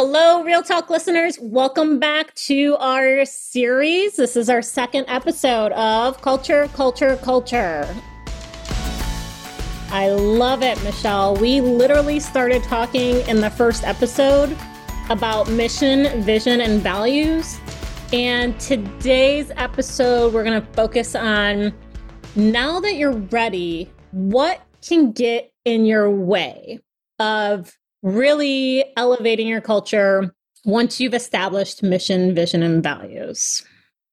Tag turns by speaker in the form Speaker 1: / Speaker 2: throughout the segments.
Speaker 1: Hello, Real Talk listeners. Welcome back to our series. This is our second episode of Culture, Culture, Culture. I love it, Michelle. We literally started talking in the first episode about mission, vision, and values. And today's episode, we're going to focus on now that you're ready, what can get in your way of really elevating your culture once you've established mission, vision, and values.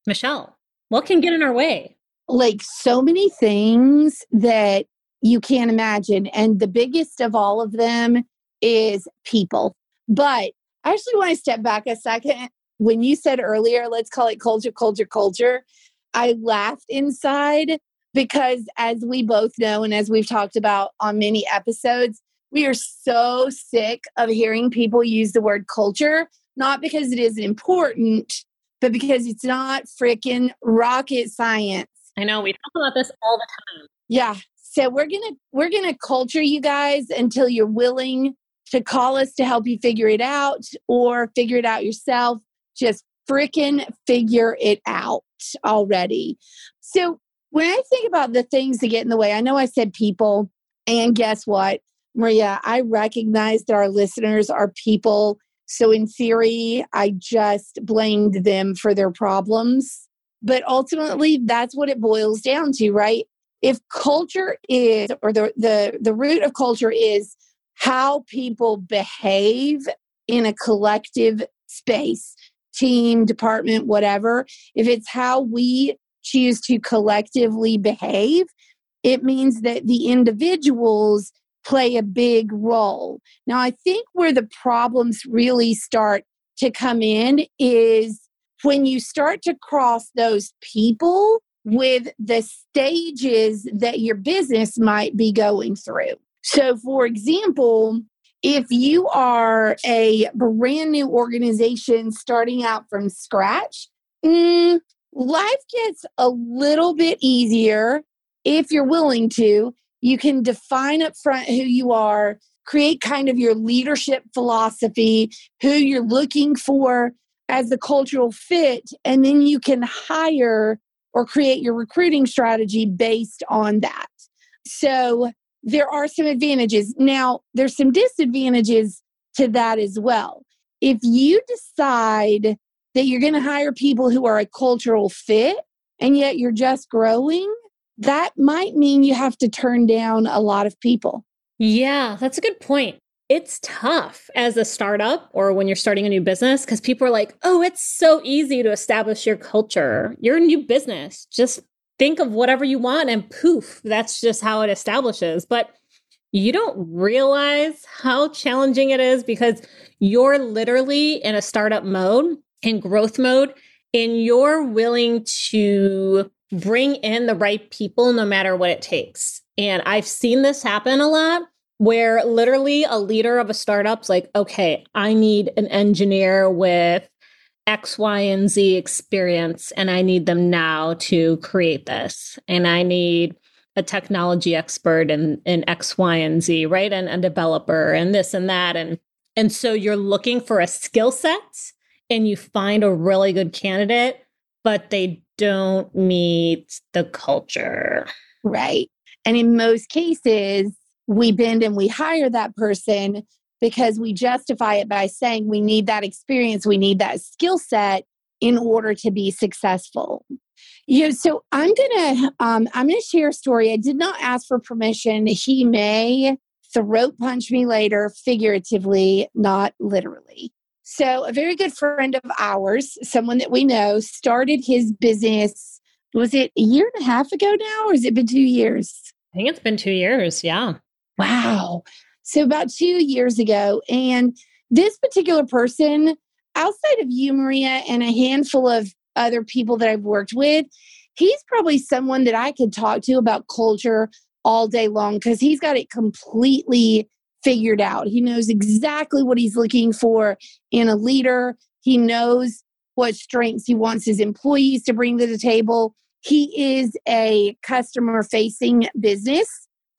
Speaker 1: Michelle, what can get in our way?
Speaker 2: Like so many things that you can't imagine. And the biggest of all of them is people. But I actually want to step back a second. When you said earlier, let's call it culture, culture, culture, I laughed inside because, as we both know, and as we've talked about on many episodes, we are so sick of hearing people use the word culture, not because it isn't important, but because it's not freaking rocket science.
Speaker 1: I know we talk about this all the time.
Speaker 2: Yeah. So we're going to we're going to culture you guys until you're willing to call us to help you figure it out or figure it out yourself. Just freaking figure it out already. So when I think about the things that get in the way, I know I said people, and guess what? Maria, I recognize that our listeners are people. So, in theory, I just blamed them for their problems. But ultimately, that's what it boils down to, right? If culture is, or the, the, the root of culture is how people behave in a collective space, team, department, whatever, if it's how we choose to collectively behave, it means that the individuals play a big role. Now, I think where the problems really start to come in is when you start to cross those people with the stages that your business might be going through. So, for example, if you are a brand new organization starting out from scratch, mm, life gets a little bit easier if you're willing to you can define up front who you are, create kind of your leadership philosophy, who you're looking for as the cultural fit, and then you can hire or create your recruiting strategy based on that. So there are some advantages. Now, there's some disadvantages to that as well. If you decide that you're going to hire people who are a cultural fit and yet you're just growing, that might mean you have to turn down a lot of people.
Speaker 1: Yeah, that's a good point. It's tough as a startup or when you're starting a new business because people are like, oh, it's so easy to establish your culture. You're a new business. Just think of whatever you want and poof, that's just how it establishes. But you don't realize how challenging it is because you're literally in a startup mode, in growth mode, and you're willing to bring in the right people no matter what it takes. And I've seen this happen a lot where literally a leader of a startup's like, okay, I need an engineer with X, Y, and Z experience, and I need them now to create this. And I need a technology expert in, in X, Y, and Z, right? And a developer and this and that. And and so you're looking for a skill set and you find a really good candidate, but they don't meet the culture.
Speaker 2: Right. And in most cases, we bend and we hire that person because we justify it by saying we need that experience, we need that skill set in order to be successful. You know, so I'm gonna um, I'm gonna share a story. I did not ask for permission. He may throat punch me later, figuratively, not literally. So, a very good friend of ours, someone that we know, started his business. Was it a year and a half ago now, or has it been two years?
Speaker 1: I think it's been two years. Yeah.
Speaker 2: Wow. So, about two years ago. And this particular person, outside of you, Maria, and a handful of other people that I've worked with, he's probably someone that I could talk to about culture all day long because he's got it completely figured out. He knows exactly what he's looking for in a leader. He knows what strengths he wants his employees to bring to the table. He is a customer facing business.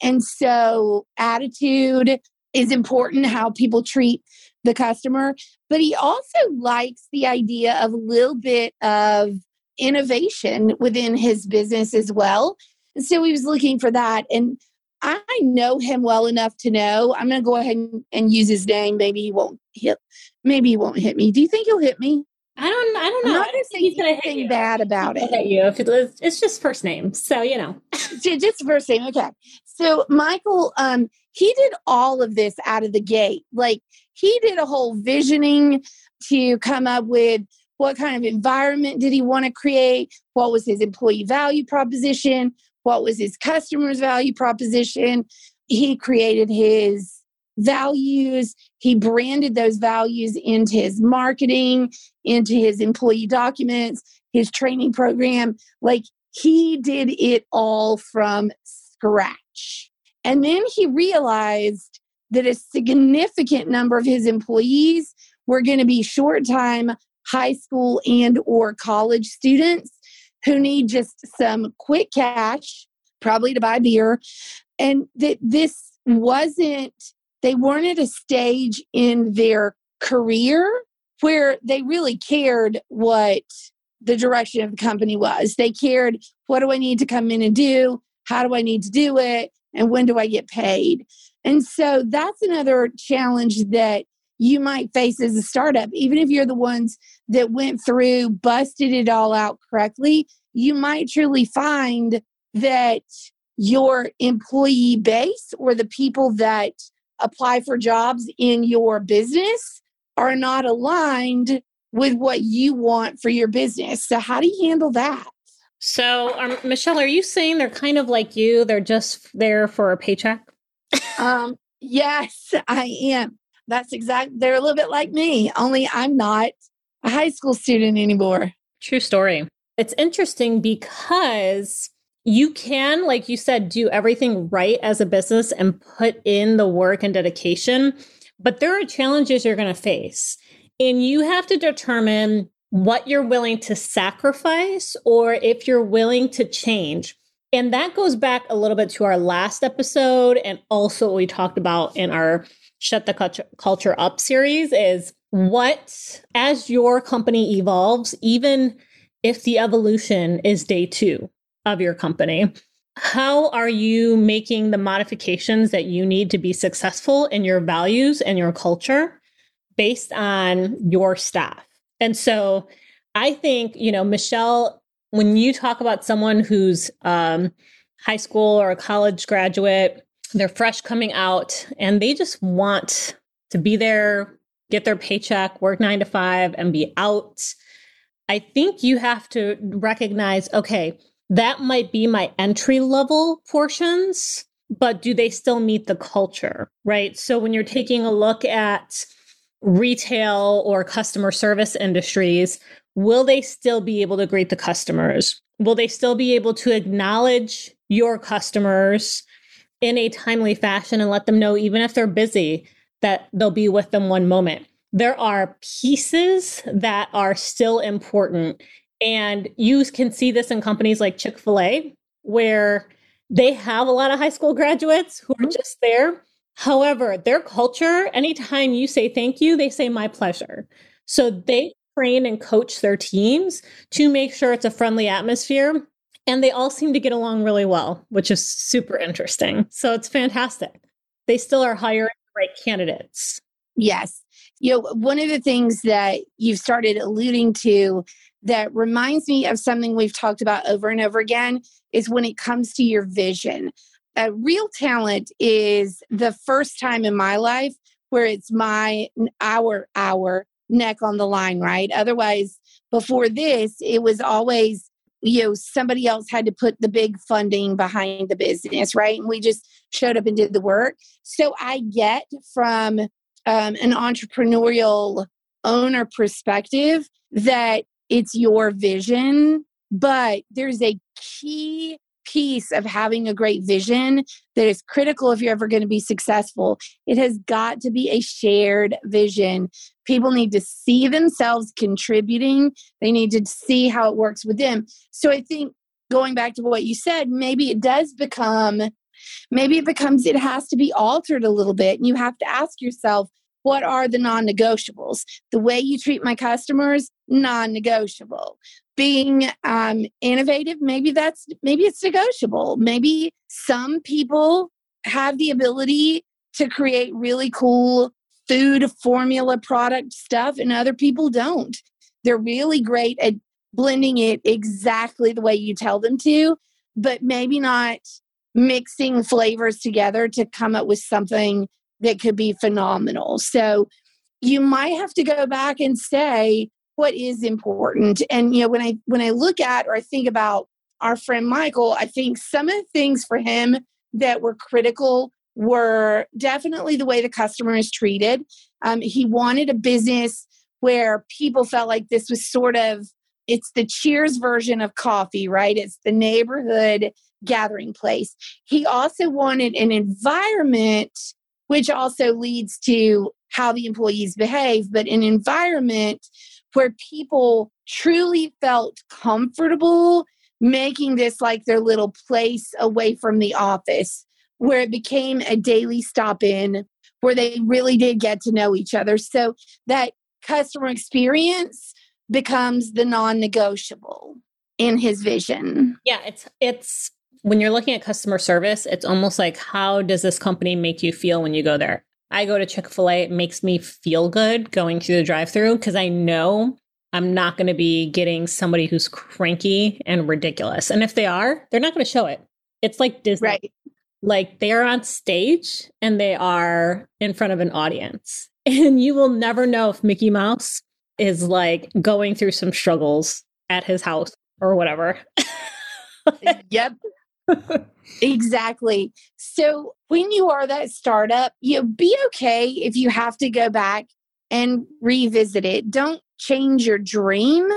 Speaker 2: And so, attitude is important how people treat the customer, but he also likes the idea of a little bit of innovation within his business as well. So he was looking for that. And I know him well enough to know I'm going to go ahead and, and, use his name. Maybe he won't hit. Maybe he won't hit me. Do you think he'll hit me?
Speaker 1: I don't. I don't know.
Speaker 2: I'm not going to say he's going to hit you. bad about it.
Speaker 1: Hit you if it, it's just first name. So you know,
Speaker 2: just first name. Okay. So Michael, um, he did all of this out of the gate. Like he did a whole visioning to come up with what kind of environment did he want to create, what was his employee value proposition, what was his customer's value proposition. He created his values. He branded those values into his marketing, into his employee documents, his training program. Like he did it all from scratch. And then he realized that a significant number of his employees were going to be short time high school and or college students who need just some quick cash probably to buy beer and that this wasn't they weren't at a stage in their career where they really cared what the direction of the company was. They cared, what do I need to come in and do? How do I need to do it? And when do I get paid? And so that's another challenge that you might face as a startup. Even if you're the ones that went through, busted it all out correctly, you might truly find that your employee base or the people that apply for jobs in your business are not aligned with what you want for your business. So, how do you handle that?
Speaker 1: So, um, Michelle, are you saying they're kind of like you? They're just there for a paycheck?
Speaker 2: um, yes, I am. That's exact. They're a little bit like me, only I'm not a high school student anymore.
Speaker 1: True story. It's interesting because you can, like you said, do everything right as a business and put in the work and dedication, but there are challenges you're going to face. And you have to determine what you're willing to sacrifice or if you're willing to change. And that goes back a little bit to our last episode and also what we talked about in our Shut the Culture, Up series is what, as your company evolves, even if the evolution is day two, of your company. How are you making the modifications that you need to be successful in your values and your culture based on your staff? And so I think, you know, Michelle, when you talk about someone who's um, high school or a college graduate, they're fresh coming out and they just want to be there, get their paycheck, work nine to five, and be out. I think you have to recognize okay, that might be my entry level portions, but do they still meet the culture? Right. So when you're taking a look at retail or customer service industries, will they still be able to greet the customers? Will they still be able to acknowledge your customers in a timely fashion and let them know, even if they're busy, that they'll be with them one moment? There are pieces that are still important and you can see this in companies like Chick fil A, where they have a lot of high school graduates who are mm-hmm. just there. However, their culture, anytime you say thank you, they say my pleasure. So they train and coach their teams to make sure it's a friendly atmosphere. And they all seem to get along really well, which is super interesting. So it's fantastic. They still are hiring the right candidates.
Speaker 2: Yes. You know, one of the things that you've started alluding to that reminds me of something we've talked about over and over again is when it comes to your vision. A real talent is the first time in my life where it's my our our neck on the line, right? Otherwise, before this, it was always you know somebody else had to put the big funding behind the business right? And we just showed up and did the work. So i get from um, an entrepreneurial owner perspective that it's your vision, but there's a key piece of having a great vision that is critical if you're ever going to be successful. It has got to be a shared vision. People need to see themselves contributing, they need to see how it works with them. So I think going back to what you said, maybe it does become Maybe it becomes it has to be altered a little bit. And you have to ask yourself, what are the non negotiables? The way you treat my customers, non negotiable. Being um, innovative, maybe that's maybe it's negotiable. Maybe some people have the ability to create really cool food formula product stuff, and other people don't. They're really great at blending it exactly the way you tell them to, but maybe not mixing flavors together to come up with something that could be phenomenal. So you might have to go back and say what is important. And you know, when I when I look at or I think about our friend Michael, I think some of the things for him that were critical were definitely the way the customer is treated. Um, he wanted a business where people felt like this was sort of it's the cheers version of coffee right it's the neighborhood gathering place he also wanted an environment which also leads to how the employees behave but an environment where people truly felt comfortable making this like their little place away from the office where it became a daily stop in where they really did get to know each other so that customer experience becomes the non-negotiable in his vision.
Speaker 1: Yeah, it's it's when you're looking at customer service, it's almost like how does this company make you feel when you go there? I go to Chick-fil-A, it makes me feel good going through the drive-through because I know I'm not going to be getting somebody who's cranky and ridiculous. And if they are, they're not going to show it. It's like Disney.
Speaker 2: Right.
Speaker 1: Like they are on stage and they are in front of an audience. And you will never know if Mickey Mouse is like going through some struggles at his house or whatever.
Speaker 2: yep. Exactly. So when you are that startup, you know, be okay if you have to go back and revisit it. Don't change your dream,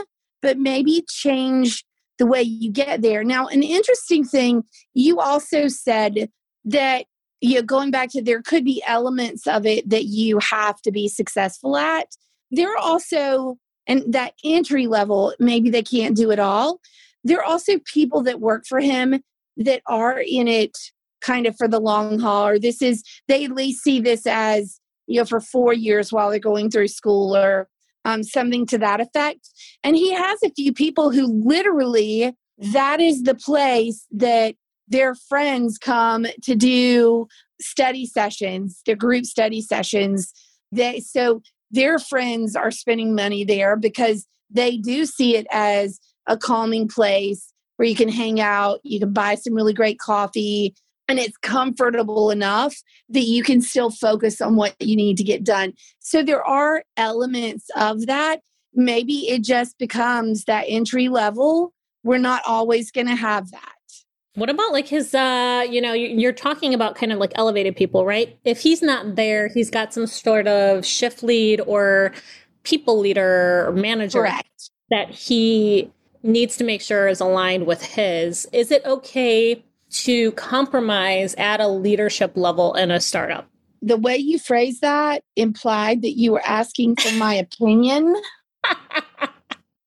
Speaker 2: but maybe change the way you get there. Now, an interesting thing, you also said that you know, going back to there could be elements of it that you have to be successful at. There are also, and that entry level, maybe they can't do it all. There are also people that work for him that are in it kind of for the long haul, or this is, they at least see this as, you know, for four years while they're going through school or um, something to that effect. And he has a few people who literally, that is the place that their friends come to do study sessions, their group study sessions. They so their friends are spending money there because they do see it as a calming place where you can hang out, you can buy some really great coffee, and it's comfortable enough that you can still focus on what you need to get done. So there are elements of that. Maybe it just becomes that entry level. We're not always going to have that.
Speaker 1: What about like his, uh, you know, you're talking about kind of like elevated people, right? If he's not there, he's got some sort of shift lead or people leader or manager
Speaker 2: Correct.
Speaker 1: that he needs to make sure is aligned with his. Is it okay to compromise at a leadership level in a startup?
Speaker 2: The way you phrase that implied that you were asking for my opinion.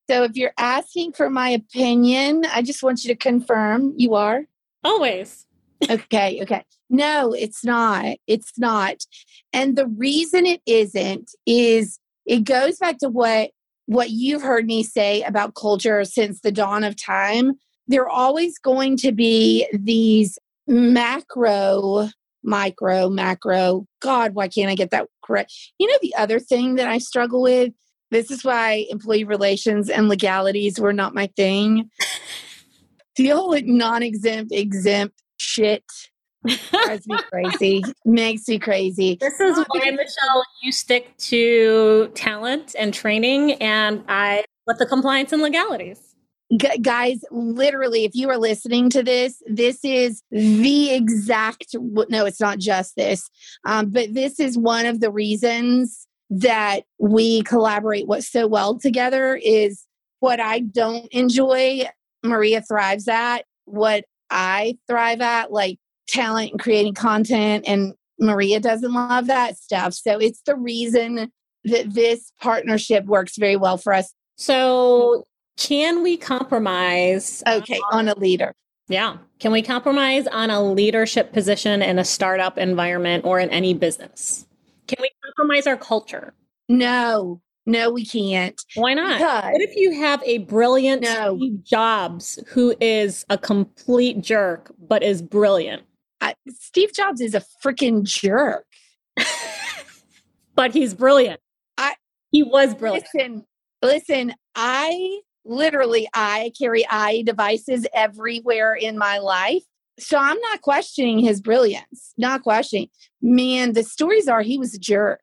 Speaker 2: So if you're asking for my opinion, I just want you to confirm you are.
Speaker 1: Always.
Speaker 2: okay, okay. No, it's not. It's not. And the reason it isn't is it goes back to what what you've heard me say about culture since the dawn of time. There are always going to be these macro, micro, macro. God, why can't I get that correct? You know, the other thing that I struggle with this is why employee relations and legalities were not my thing. Deal with non exempt, exempt shit drives me crazy. Makes me crazy.
Speaker 1: This is why, Michelle, you stick to talent and training, and I with the compliance and legalities.
Speaker 2: G- guys, literally, if you are listening to this, this is the exact. No, it's not just this, um, but this is one of the reasons that we collaborate what so well together is what I don't enjoy, Maria thrives at. What I thrive at, like talent and creating content, and Maria doesn't love that stuff. So it's the reason that this partnership works very well for us.
Speaker 1: So, can we compromise?
Speaker 2: Okay, on a leader.
Speaker 1: Yeah. Can we compromise on a leadership position in a startup environment or in any business? Can we compromise our culture?
Speaker 2: No, no, we can't.
Speaker 1: Why not? Because what if you have a brilliant no. Steve Jobs who is a complete jerk but is brilliant?
Speaker 2: I, Steve Jobs is a freaking jerk.
Speaker 1: but he's brilliant.
Speaker 2: I
Speaker 1: he was brilliant.
Speaker 2: Listen, listen, I literally I carry iDevices everywhere in my life. So I'm not questioning his brilliance, not questioning. Man, the stories are he was a jerk.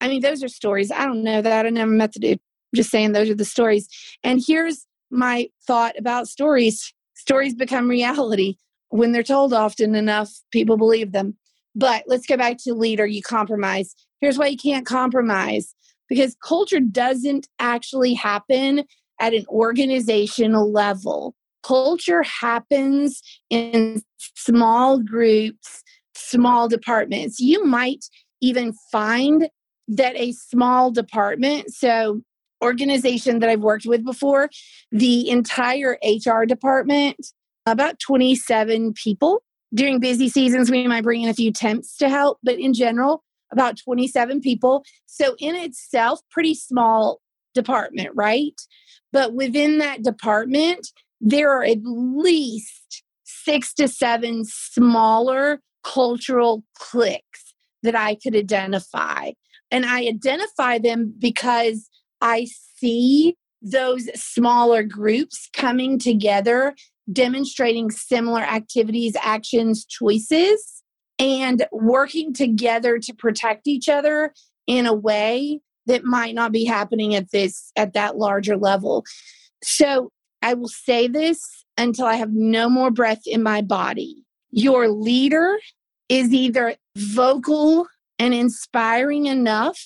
Speaker 2: I mean, those are stories. I don't know that. I never met the dude. I'm just saying those are the stories. And here's my thought about stories stories become reality. When they're told often enough, people believe them. But let's go back to leader. You compromise. Here's why you can't compromise because culture doesn't actually happen at an organizational level. Culture happens in small groups, small departments. You might even find that a small department, so organization that I've worked with before, the entire HR department, about 27 people. During busy seasons, we might bring in a few temps to help, but in general, about 27 people. So, in itself, pretty small department, right? But within that department, there are at least six to seven smaller cultural cliques that I could identify. And I identify them because I see those smaller groups coming together, demonstrating similar activities, actions, choices, and working together to protect each other in a way that might not be happening at this at that larger level. So I will say this until I have no more breath in my body. Your leader is either vocal and inspiring enough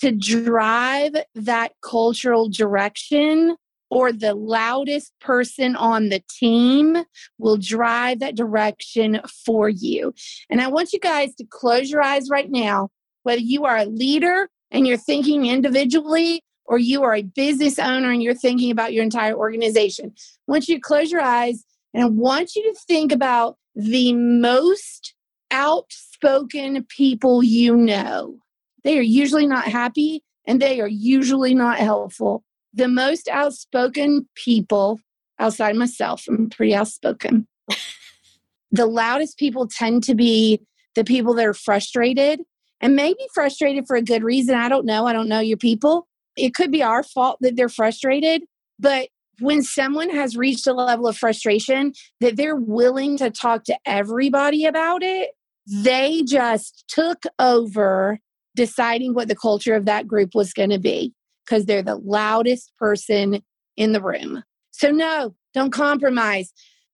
Speaker 2: to drive that cultural direction or the loudest person on the team will drive that direction for you. And I want you guys to close your eyes right now, whether you are a leader and you're thinking individually or you are a business owner and you're thinking about your entire organization. I want you to close your eyes and I want you to think about the most outspoken people you know. They are usually not happy and they are usually not helpful. The most outspoken people outside myself, I'm pretty outspoken. the loudest people tend to be the people that are frustrated and maybe frustrated for a good reason. I don't know. I don't know your people. It could be our fault that they're frustrated, but when someone has reached a level of frustration that they're willing to talk to everybody about it, they just took over deciding what the culture of that group was going to be because they're the loudest person in the room. So, no, don't compromise.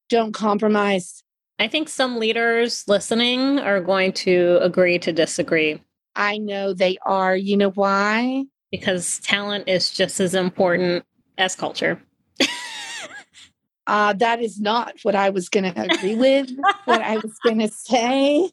Speaker 2: Don't compromise.
Speaker 1: I think some leaders listening are going to agree to disagree.
Speaker 2: I know they are. You know why?
Speaker 1: Because talent is just as important as culture.
Speaker 2: uh, that is not what I was going to agree with. what I was going to say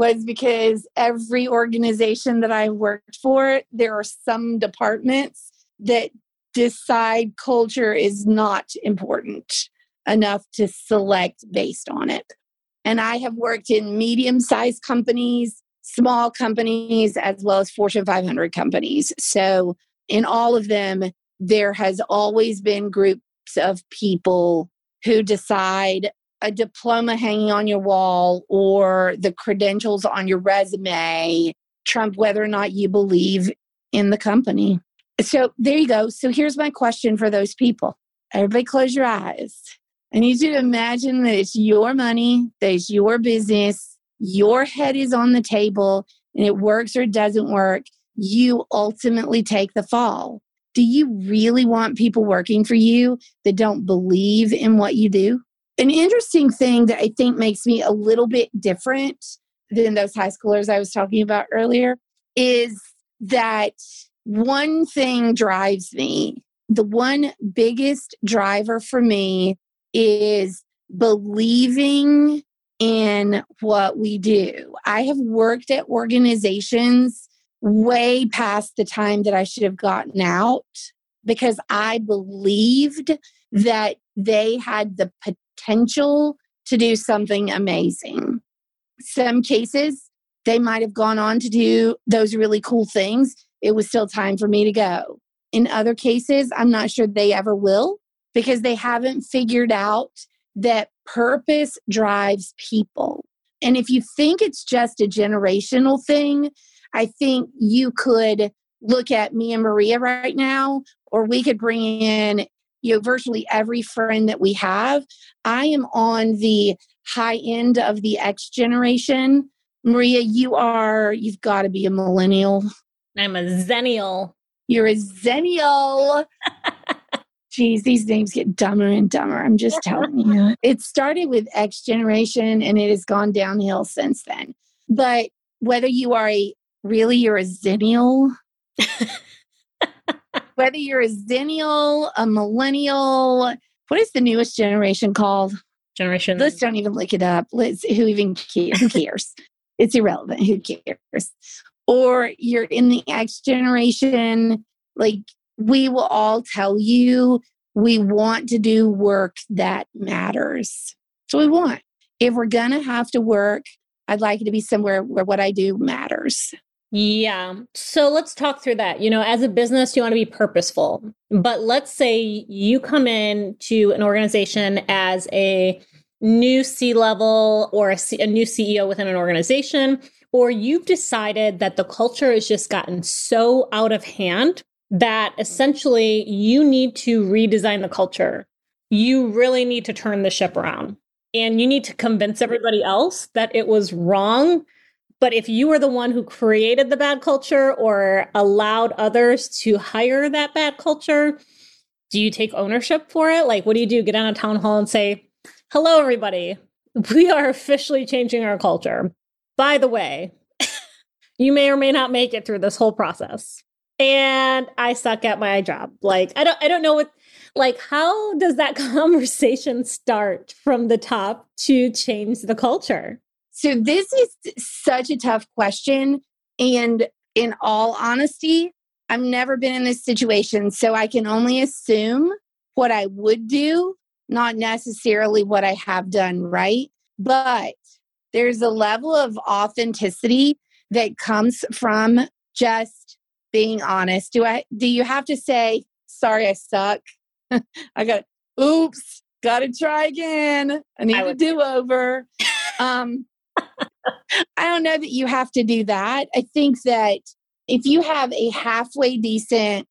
Speaker 2: was because every organization that I worked for, there are some departments that decide culture is not important enough to select based on it. And I have worked in medium sized companies, small companies, as well as Fortune 500 companies. So, in all of them, there has always been groups of people who decide a diploma hanging on your wall or the credentials on your resume trump whether or not you believe in the company. So, there you go. So, here's my question for those people. Everybody, close your eyes. I need you to imagine that it's your money, that it's your business, your head is on the table, and it works or doesn't work. You ultimately take the fall. Do you really want people working for you that don't believe in what you do? An interesting thing that I think makes me a little bit different than those high schoolers I was talking about earlier is that one thing drives me. The one biggest driver for me is believing in what we do. I have worked at organizations way past the time that I should have gotten out because I believed that they had the potential to do something amazing. Some cases, they might have gone on to do those really cool things. It was still time for me to go. In other cases, I'm not sure they ever will because they haven't figured out that purpose drives people. And if you think it's just a generational thing, I think you could look at me and Maria right now, or we could bring in you know virtually every friend that we have. I am on the high end of the X generation. Maria, you are you've got to be a millennial.
Speaker 1: I'm a zennial.
Speaker 2: You're a zennial. Geez, these names get dumber and dumber. I'm just telling you. It started with X generation and it has gone downhill since then. But whether you are a really you're a zennial, whether you're a zennial, a millennial, what is the newest generation called?
Speaker 1: Generation.
Speaker 2: Let's don't even look it up. Let's who even cares? Who cares? it's irrelevant. Who cares? Or you're in the X generation, like we will all tell you we want to do work that matters. So we want. If we're going to have to work, I'd like it to be somewhere where what I do matters.
Speaker 1: Yeah. So let's talk through that. You know, as a business, you want to be purposeful. But let's say you come in to an organization as a new C level or a, C- a new CEO within an organization, or you've decided that the culture has just gotten so out of hand that essentially you need to redesign the culture. You really need to turn the ship around and you need to convince everybody else that it was wrong. But if you were the one who created the bad culture or allowed others to hire that bad culture, do you take ownership for it? Like, what do you do? Get on a town hall and say, hello, everybody. We are officially changing our culture. By the way, you may or may not make it through this whole process and I suck at my job. Like I don't I don't know what like how does that conversation start from the top to change the culture?
Speaker 2: So this is such a tough question and in all honesty, I've never been in this situation, so I can only assume what I would do, not necessarily what I have done right, but there's a level of authenticity that comes from just being honest. Do I do you have to say, sorry, I suck? I got oops, gotta try again. I need I a do-over. um I don't know that you have to do that. I think that if you have a halfway decent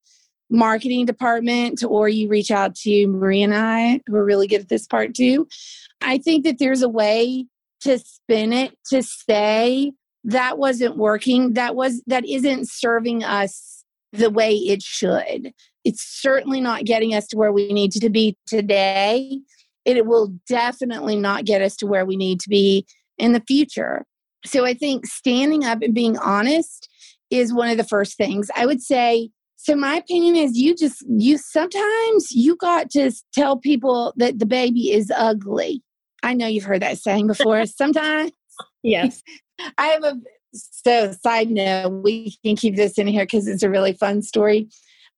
Speaker 2: marketing department or you reach out to Maria and I, who are really good at this part too, I think that there's a way to spin it to say that wasn't working that was that isn't serving us the way it should it's certainly not getting us to where we need to be today it will definitely not get us to where we need to be in the future so i think standing up and being honest is one of the first things i would say so my opinion is you just you sometimes you got to tell people that the baby is ugly i know you've heard that saying before sometimes
Speaker 1: yes
Speaker 2: I have a so side note, we can keep this in here because it's a really fun story.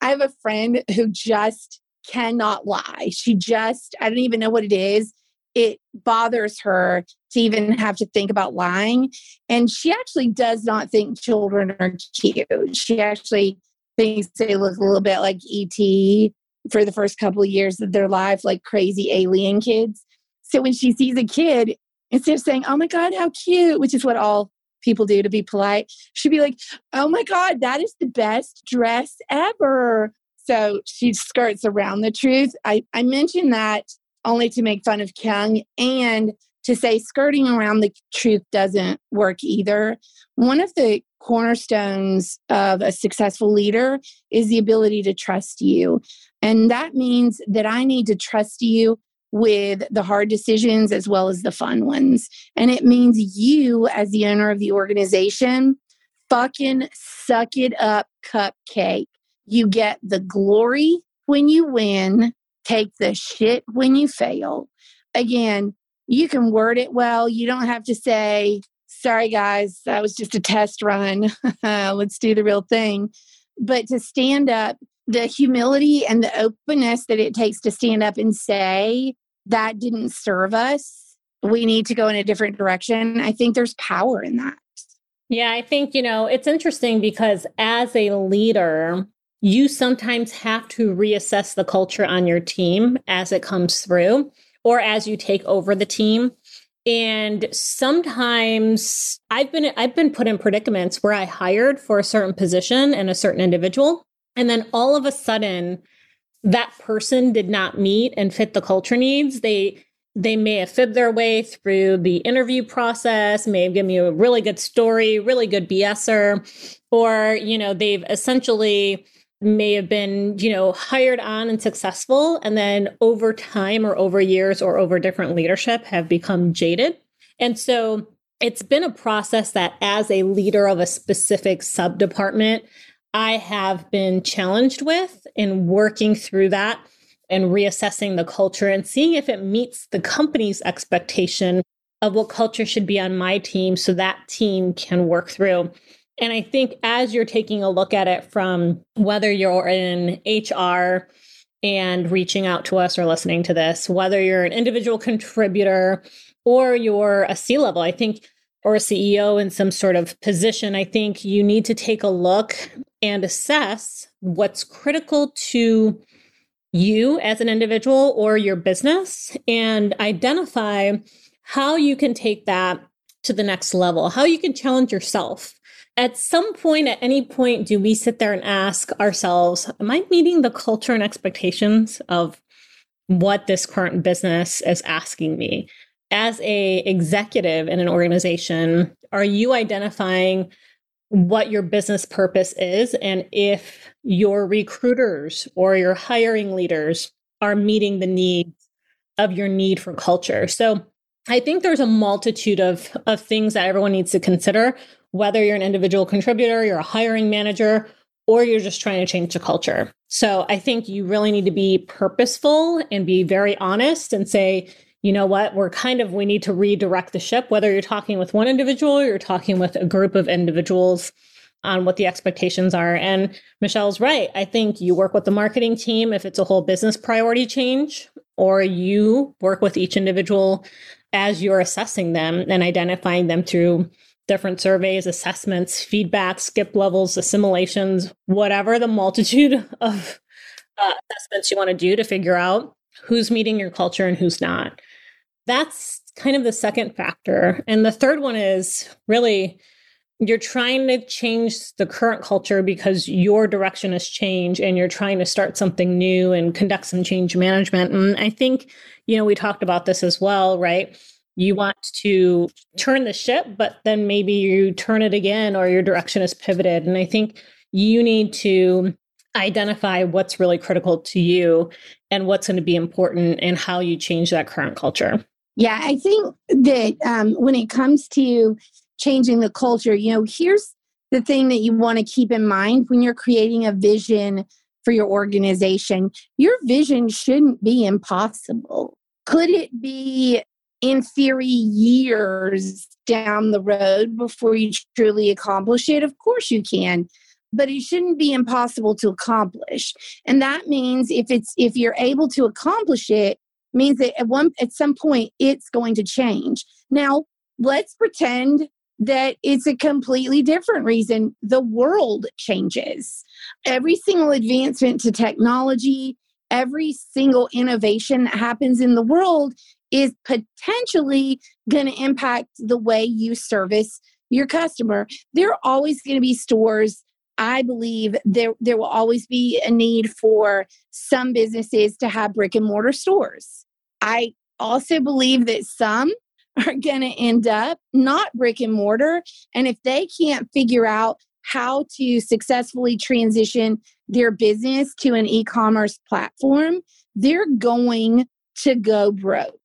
Speaker 2: I have a friend who just cannot lie. She just, I don't even know what it is. It bothers her to even have to think about lying. And she actually does not think children are cute. She actually thinks they look a little bit like ET for the first couple of years of their life, like crazy alien kids. So when she sees a kid, instead of saying, Oh my God, how cute, which is what all people do to be polite, she'd be like, Oh my God, that is the best dress ever. So she skirts around the truth. I, I mentioned that only to make fun of Kyung and to say skirting around the truth doesn't work either. One of the cornerstones of a successful leader is the ability to trust you. And that means that I need to trust you with the hard decisions as well as the fun ones. And it means you, as the owner of the organization, fucking suck it up, cupcake. You get the glory when you win, take the shit when you fail. Again, you can word it well. You don't have to say, sorry, guys, that was just a test run. Let's do the real thing. But to stand up, the humility and the openness that it takes to stand up and say, that didn't serve us we need to go in a different direction. I think there's power in that.
Speaker 1: Yeah, I think, you know, it's interesting because as a leader, you sometimes have to reassess the culture on your team as it comes through or as you take over the team. And sometimes I've been I've been put in predicaments where I hired for a certain position and a certain individual and then all of a sudden that person did not meet and fit the culture needs. They they may have fibbed their way through the interview process, may have given you a really good story, really good BSer, or you know, they've essentially may have been, you know, hired on and successful, and then over time or over years or over different leadership have become jaded. And so it's been a process that as a leader of a specific sub department, I have been challenged with in working through that and reassessing the culture and seeing if it meets the company's expectation of what culture should be on my team so that team can work through. And I think as you're taking a look at it from whether you're in HR and reaching out to us or listening to this, whether you're an individual contributor or you're a C level, I think, or a CEO in some sort of position, I think you need to take a look and assess what's critical to you as an individual or your business and identify how you can take that to the next level, how you can challenge yourself. At some point, at any point, do we sit there and ask ourselves, Am I meeting the culture and expectations of what this current business is asking me? As a executive in an organization, are you identifying what your business purpose is and if your recruiters or your hiring leaders are meeting the needs of your need for culture. So I think there's a multitude of, of things that everyone needs to consider, whether you're an individual contributor, you're a hiring manager, or you're just trying to change the culture. So I think you really need to be purposeful and be very honest and say, you know what, we're kind of, we need to redirect the ship, whether you're talking with one individual or you're talking with a group of individuals on what the expectations are. And Michelle's right. I think you work with the marketing team if it's a whole business priority change, or you work with each individual as you're assessing them and identifying them through different surveys, assessments, feedback, skip levels, assimilations, whatever the multitude of uh, assessments you want to do to figure out who's meeting your culture and who's not. That's kind of the second factor. And the third one is really you're trying to change the current culture because your direction has changed and you're trying to start something new and conduct some change management. And I think, you know, we talked about this as well, right? You want to turn the ship, but then maybe you turn it again or your direction is pivoted. And I think you need to identify what's really critical to you and what's going to be important and how you change that current culture.
Speaker 2: Yeah, I think that um, when it comes to changing the culture, you know, here's the thing that you want to keep in mind when you're creating a vision for your organization. Your vision shouldn't be impossible. Could it be, in theory, years down the road before you truly accomplish it? Of course you can but it shouldn't be impossible to accomplish and that means if it's if you're able to accomplish it means that at one at some point it's going to change. Now, let's pretend that it's a completely different reason the world changes. Every single advancement to technology, every single innovation that happens in the world is potentially going to impact the way you service your customer. There are always going to be stores I believe there there will always be a need for some businesses to have brick and mortar stores. I also believe that some are going to end up not brick and mortar and if they can't figure out how to successfully transition their business to an e-commerce platform, they're going to go broke.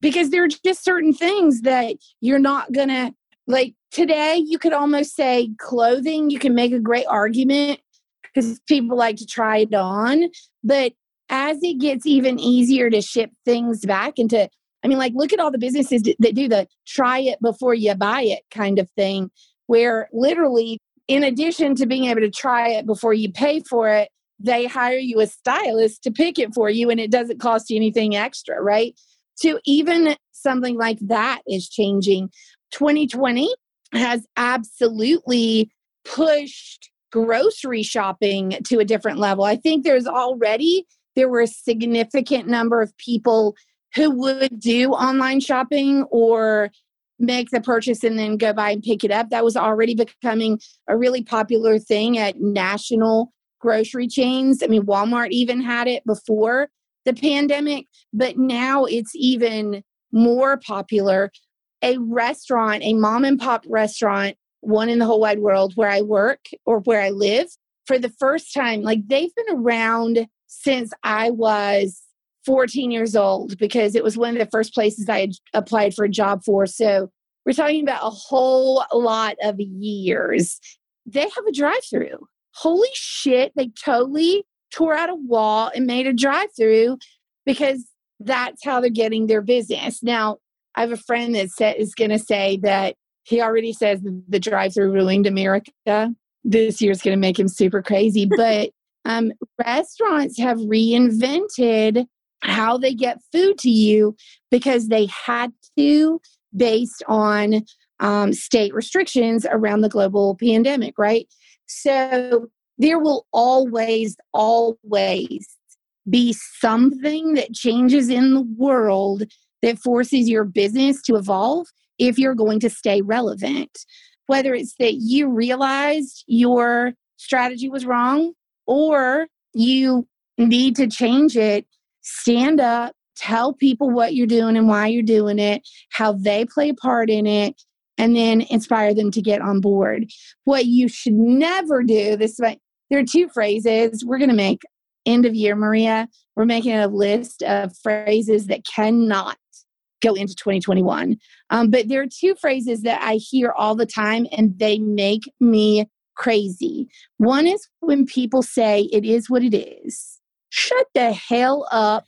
Speaker 2: Because there are just certain things that you're not going to like today you could almost say clothing you can make a great argument because people like to try it on but as it gets even easier to ship things back into i mean like look at all the businesses that do the try it before you buy it kind of thing where literally in addition to being able to try it before you pay for it they hire you a stylist to pick it for you and it doesn't cost you anything extra right So even something like that is changing. 2020 has absolutely pushed grocery shopping to a different level. I think there's already there were a significant number of people who would do online shopping or make the purchase and then go by and pick it up. That was already becoming a really popular thing at national grocery chains. I mean, Walmart even had it before the pandemic, but now it's even more popular. A restaurant, a mom and pop restaurant, one in the whole wide world where I work or where I live, for the first time, like they've been around since I was 14 years old because it was one of the first places I applied for a job for. So we're talking about a whole lot of years. They have a drive through. Holy shit, they totally tore out a wall and made a drive through because that's how they're getting their business. Now, I have a friend that said, is going to say that he already says the drive through ruined America. This year is going to make him super crazy. But um, restaurants have reinvented how they get food to you because they had to based on um, state restrictions around the global pandemic, right? So there will always, always be something that changes in the world that forces your business to evolve if you're going to stay relevant. Whether it's that you realized your strategy was wrong or you need to change it, stand up, tell people what you're doing and why you're doing it, how they play a part in it, and then inspire them to get on board. What you should never do, this there are two phrases we're going to make end of year, Maria. We're making a list of phrases that cannot go into 2021. Um, but there are two phrases that I hear all the time and they make me crazy. One is when people say it is what it is. Shut the hell up.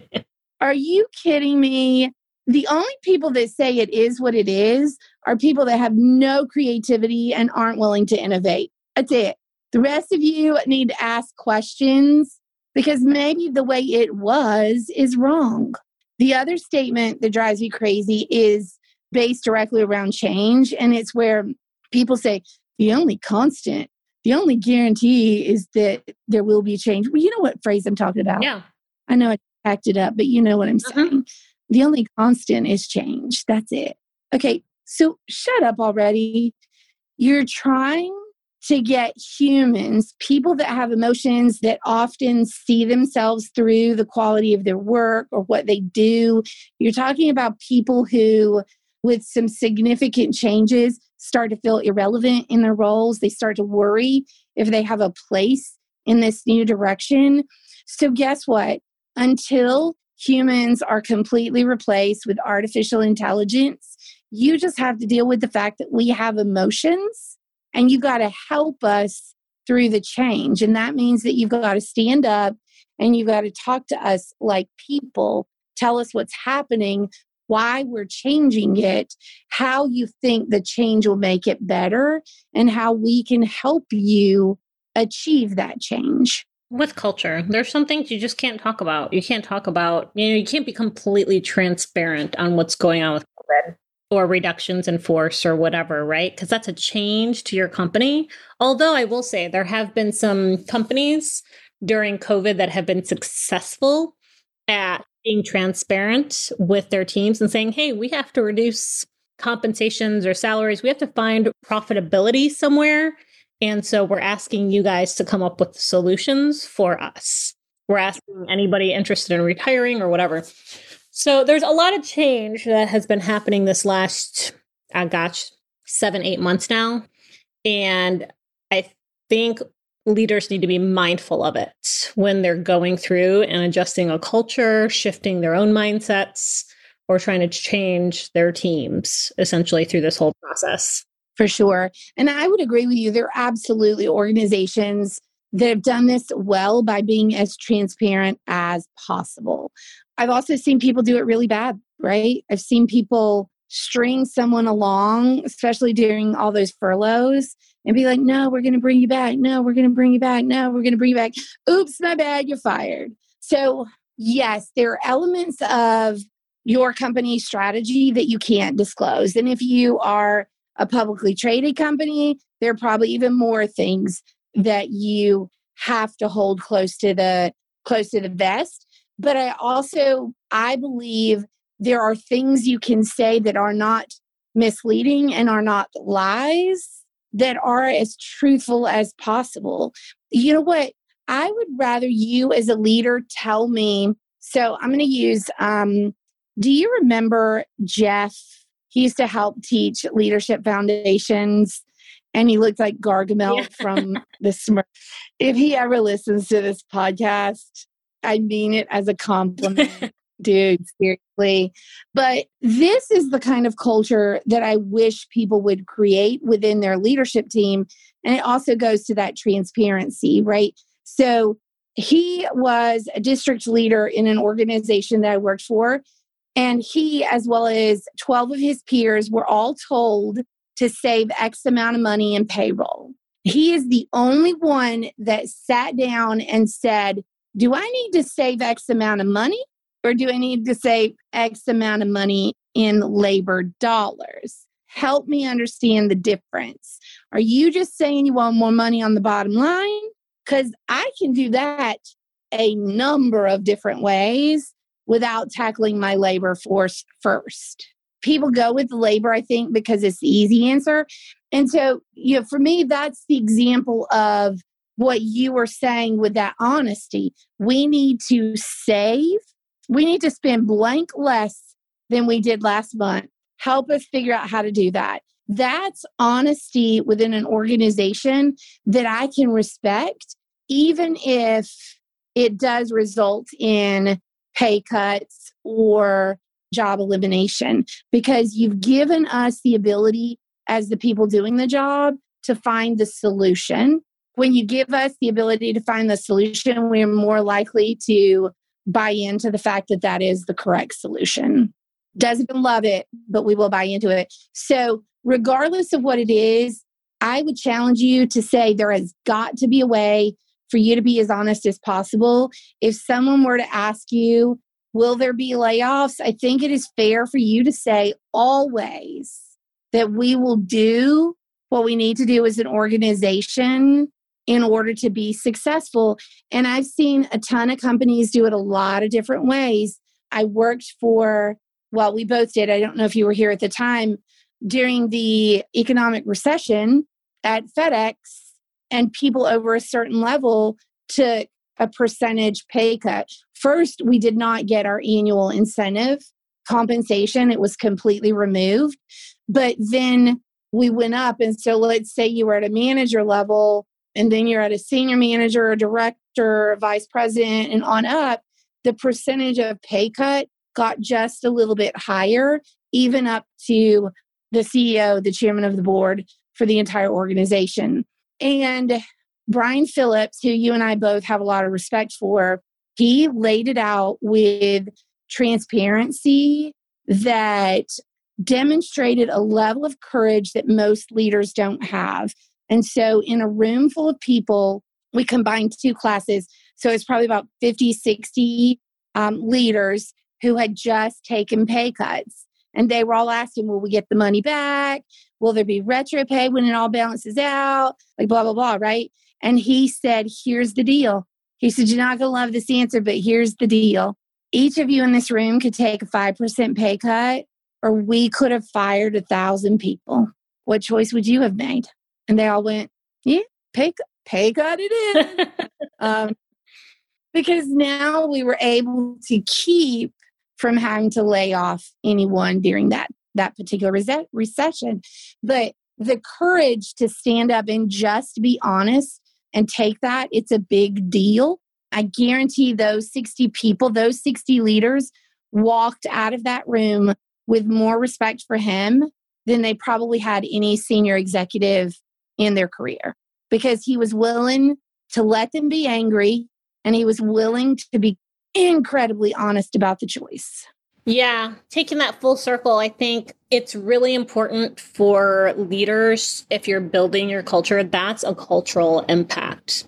Speaker 2: Are you kidding me? The only people that say it is what it is are people that have no creativity and aren't willing to innovate. That's it. The rest of you need to ask questions because maybe the way it was is wrong. The other statement that drives me crazy is based directly around change. And it's where people say, the only constant, the only guarantee is that there will be change. Well, you know what phrase I'm talking about.
Speaker 1: Yeah.
Speaker 2: I know I packed it up, but you know what I'm mm-hmm. saying. The only constant is change. That's it. Okay. So shut up already. You're trying to get humans, people that have emotions that often see themselves through the quality of their work or what they do. You're talking about people who, with some significant changes, start to feel irrelevant in their roles. They start to worry if they have a place in this new direction. So, guess what? Until humans are completely replaced with artificial intelligence, you just have to deal with the fact that we have emotions and you got to help us through the change. And that means that you've got to stand up and you've got to talk to us like people, tell us what's happening, why we're changing it, how you think the change will make it better, and how we can help you achieve that change.
Speaker 1: With culture, there's some things you just can't talk about. You can't talk about, you know, you can't be completely transparent on what's going on with COVID or reductions in force or whatever, right? Because that's a change to your company. Although I will say there have been some companies during COVID that have been successful at being transparent with their teams and saying, hey, we have to reduce compensations or salaries. We have to find profitability somewhere. And so we're asking you guys to come up with solutions for us. We're asking anybody interested in retiring or whatever so there's a lot of change that has been happening this last, uh, gosh, seven, eight months now. And I think leaders need to be mindful of it when they're going through and adjusting a culture, shifting their own mindsets, or trying to change their teams essentially through this whole process.
Speaker 2: For sure. And I would agree with you. There are absolutely organizations that have done this well by being as transparent as possible. I've also seen people do it really bad, right? I've seen people string someone along, especially during all those furloughs, and be like, no, we're going to bring you back. No, we're going to bring you back. No, we're going to bring you back. Oops, my bad, you're fired. So, yes, there are elements of your company strategy that you can't disclose. And if you are a publicly traded company, there are probably even more things that you have to hold close to the close to the vest. But I also I believe there are things you can say that are not misleading and are not lies that are as truthful as possible. You know what? I would rather you as a leader tell me. So I'm going to use, um, do you remember Jeff? He used to help teach leadership foundations and he looked like Gargamel yeah. from the Smurf. If he ever listens to this podcast, I mean it as a compliment. Dude, seriously. But this is the kind of culture that I wish people would create within their leadership team. And it also goes to that transparency, right? So he was a district leader in an organization that I worked for. And he, as well as 12 of his peers, were all told to save X amount of money in payroll. He is the only one that sat down and said, Do I need to save X amount of money or do I need to save X amount of money in labor dollars? Help me understand the difference. Are you just saying you want more money on the bottom line? Because I can do that a number of different ways without tackling my labor force first. People go with labor, I think, because it's the easy answer. And so, you know, for me, that's the example of what you were saying with that honesty. We need to save, we need to spend blank less than we did last month. Help us figure out how to do that. That's honesty within an organization that I can respect, even if it does result in pay cuts or job elimination, because you've given us the ability as the people doing the job to find the solution. When you give us the ability to find the solution, we're more likely to buy into the fact that that is the correct solution. Doesn't love it, but we will buy into it. So regardless of what it is, I would challenge you to say there has got to be a way for you to be as honest as possible. If someone were to ask you, Will there be layoffs? I think it is fair for you to say always that we will do what we need to do as an organization in order to be successful. And I've seen a ton of companies do it a lot of different ways. I worked for, well, we both did. I don't know if you were here at the time, during the economic recession at FedEx, and people over a certain level took a percentage pay cut. First, we did not get our annual incentive compensation, it was completely removed. But then we went up. And so let's say you were at a manager level, and then you're at a senior manager, a director, a vice president, and on up, the percentage of pay cut got just a little bit higher, even up to the CEO, the chairman of the board for the entire organization. And Brian Phillips, who you and I both have a lot of respect for, he laid it out with transparency that demonstrated a level of courage that most leaders don't have. And so, in a room full of people, we combined two classes. So, it's probably about 50, 60 um, leaders who had just taken pay cuts. And they were all asking, Will we get the money back? Will there be retro pay when it all balances out? Like, blah, blah, blah, right? And he said, Here's the deal. He said, You're not going to love this answer, but here's the deal. Each of you in this room could take a 5% pay cut, or we could have fired a thousand people. What choice would you have made? And they all went, Yeah, pay, pay cut it in. um, because now we were able to keep from having to lay off anyone during that that particular rese- recession but the courage to stand up and just be honest and take that, it's a big deal. I guarantee those 60 people, those 60 leaders walked out of that room with more respect for him than they probably had any senior executive in their career because he was willing to let them be angry and he was willing to be incredibly honest about the choice.
Speaker 1: Yeah, taking that full circle, I think it's really important for leaders, if you're building your culture, that's a cultural impact.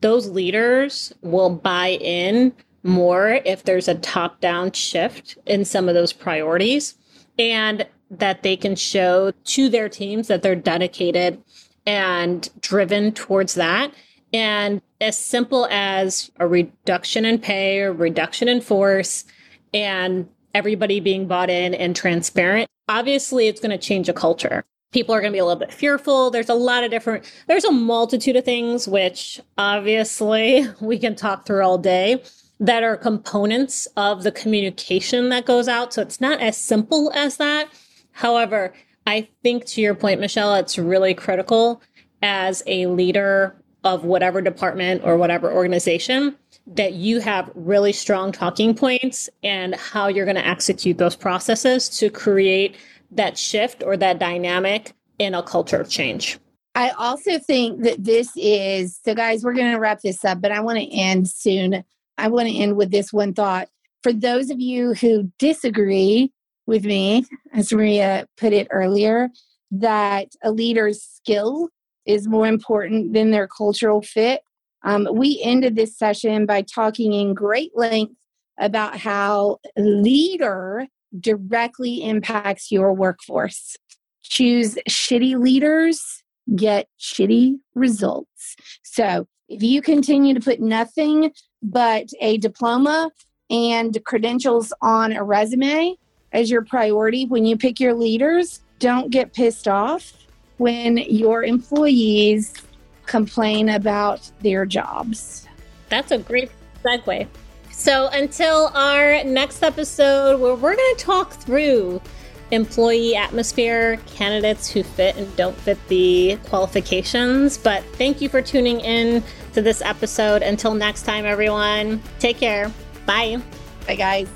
Speaker 1: Those leaders will buy in more if there's a top down shift in some of those priorities and that they can show to their teams that they're dedicated and driven towards that. And as simple as a reduction in pay or reduction in force and everybody being bought in and transparent, obviously it's going to change a culture. People are going to be a little bit fearful. There's a lot of different, there's a multitude of things, which obviously we can talk through all day that are components of the communication that goes out. So it's not as simple as that. However, I think to your point, Michelle, it's really critical as a leader of whatever department or whatever organization that you have really strong talking points and how you're going to execute those processes to create that shift or that dynamic in a culture of change.
Speaker 2: I also think that this is so, guys, we're going to wrap this up, but I want to end soon. I want to end with this one thought. For those of you who disagree with me, as Maria put it earlier, that a leader's skill is more important than their cultural fit. Um, we ended this session by talking in great length about how leader directly impacts your workforce. Choose shitty leaders, get shitty results. So if you continue to put nothing but a diploma and credentials on a resume as your priority when you pick your leaders, don't get pissed off when your employees complain about their jobs.
Speaker 1: That's a great segue. So, until our next episode, where we're going to talk through employee atmosphere, candidates who fit and don't fit the qualifications. But thank you for tuning in to this episode. Until next time, everyone, take care. Bye.
Speaker 2: Bye, guys.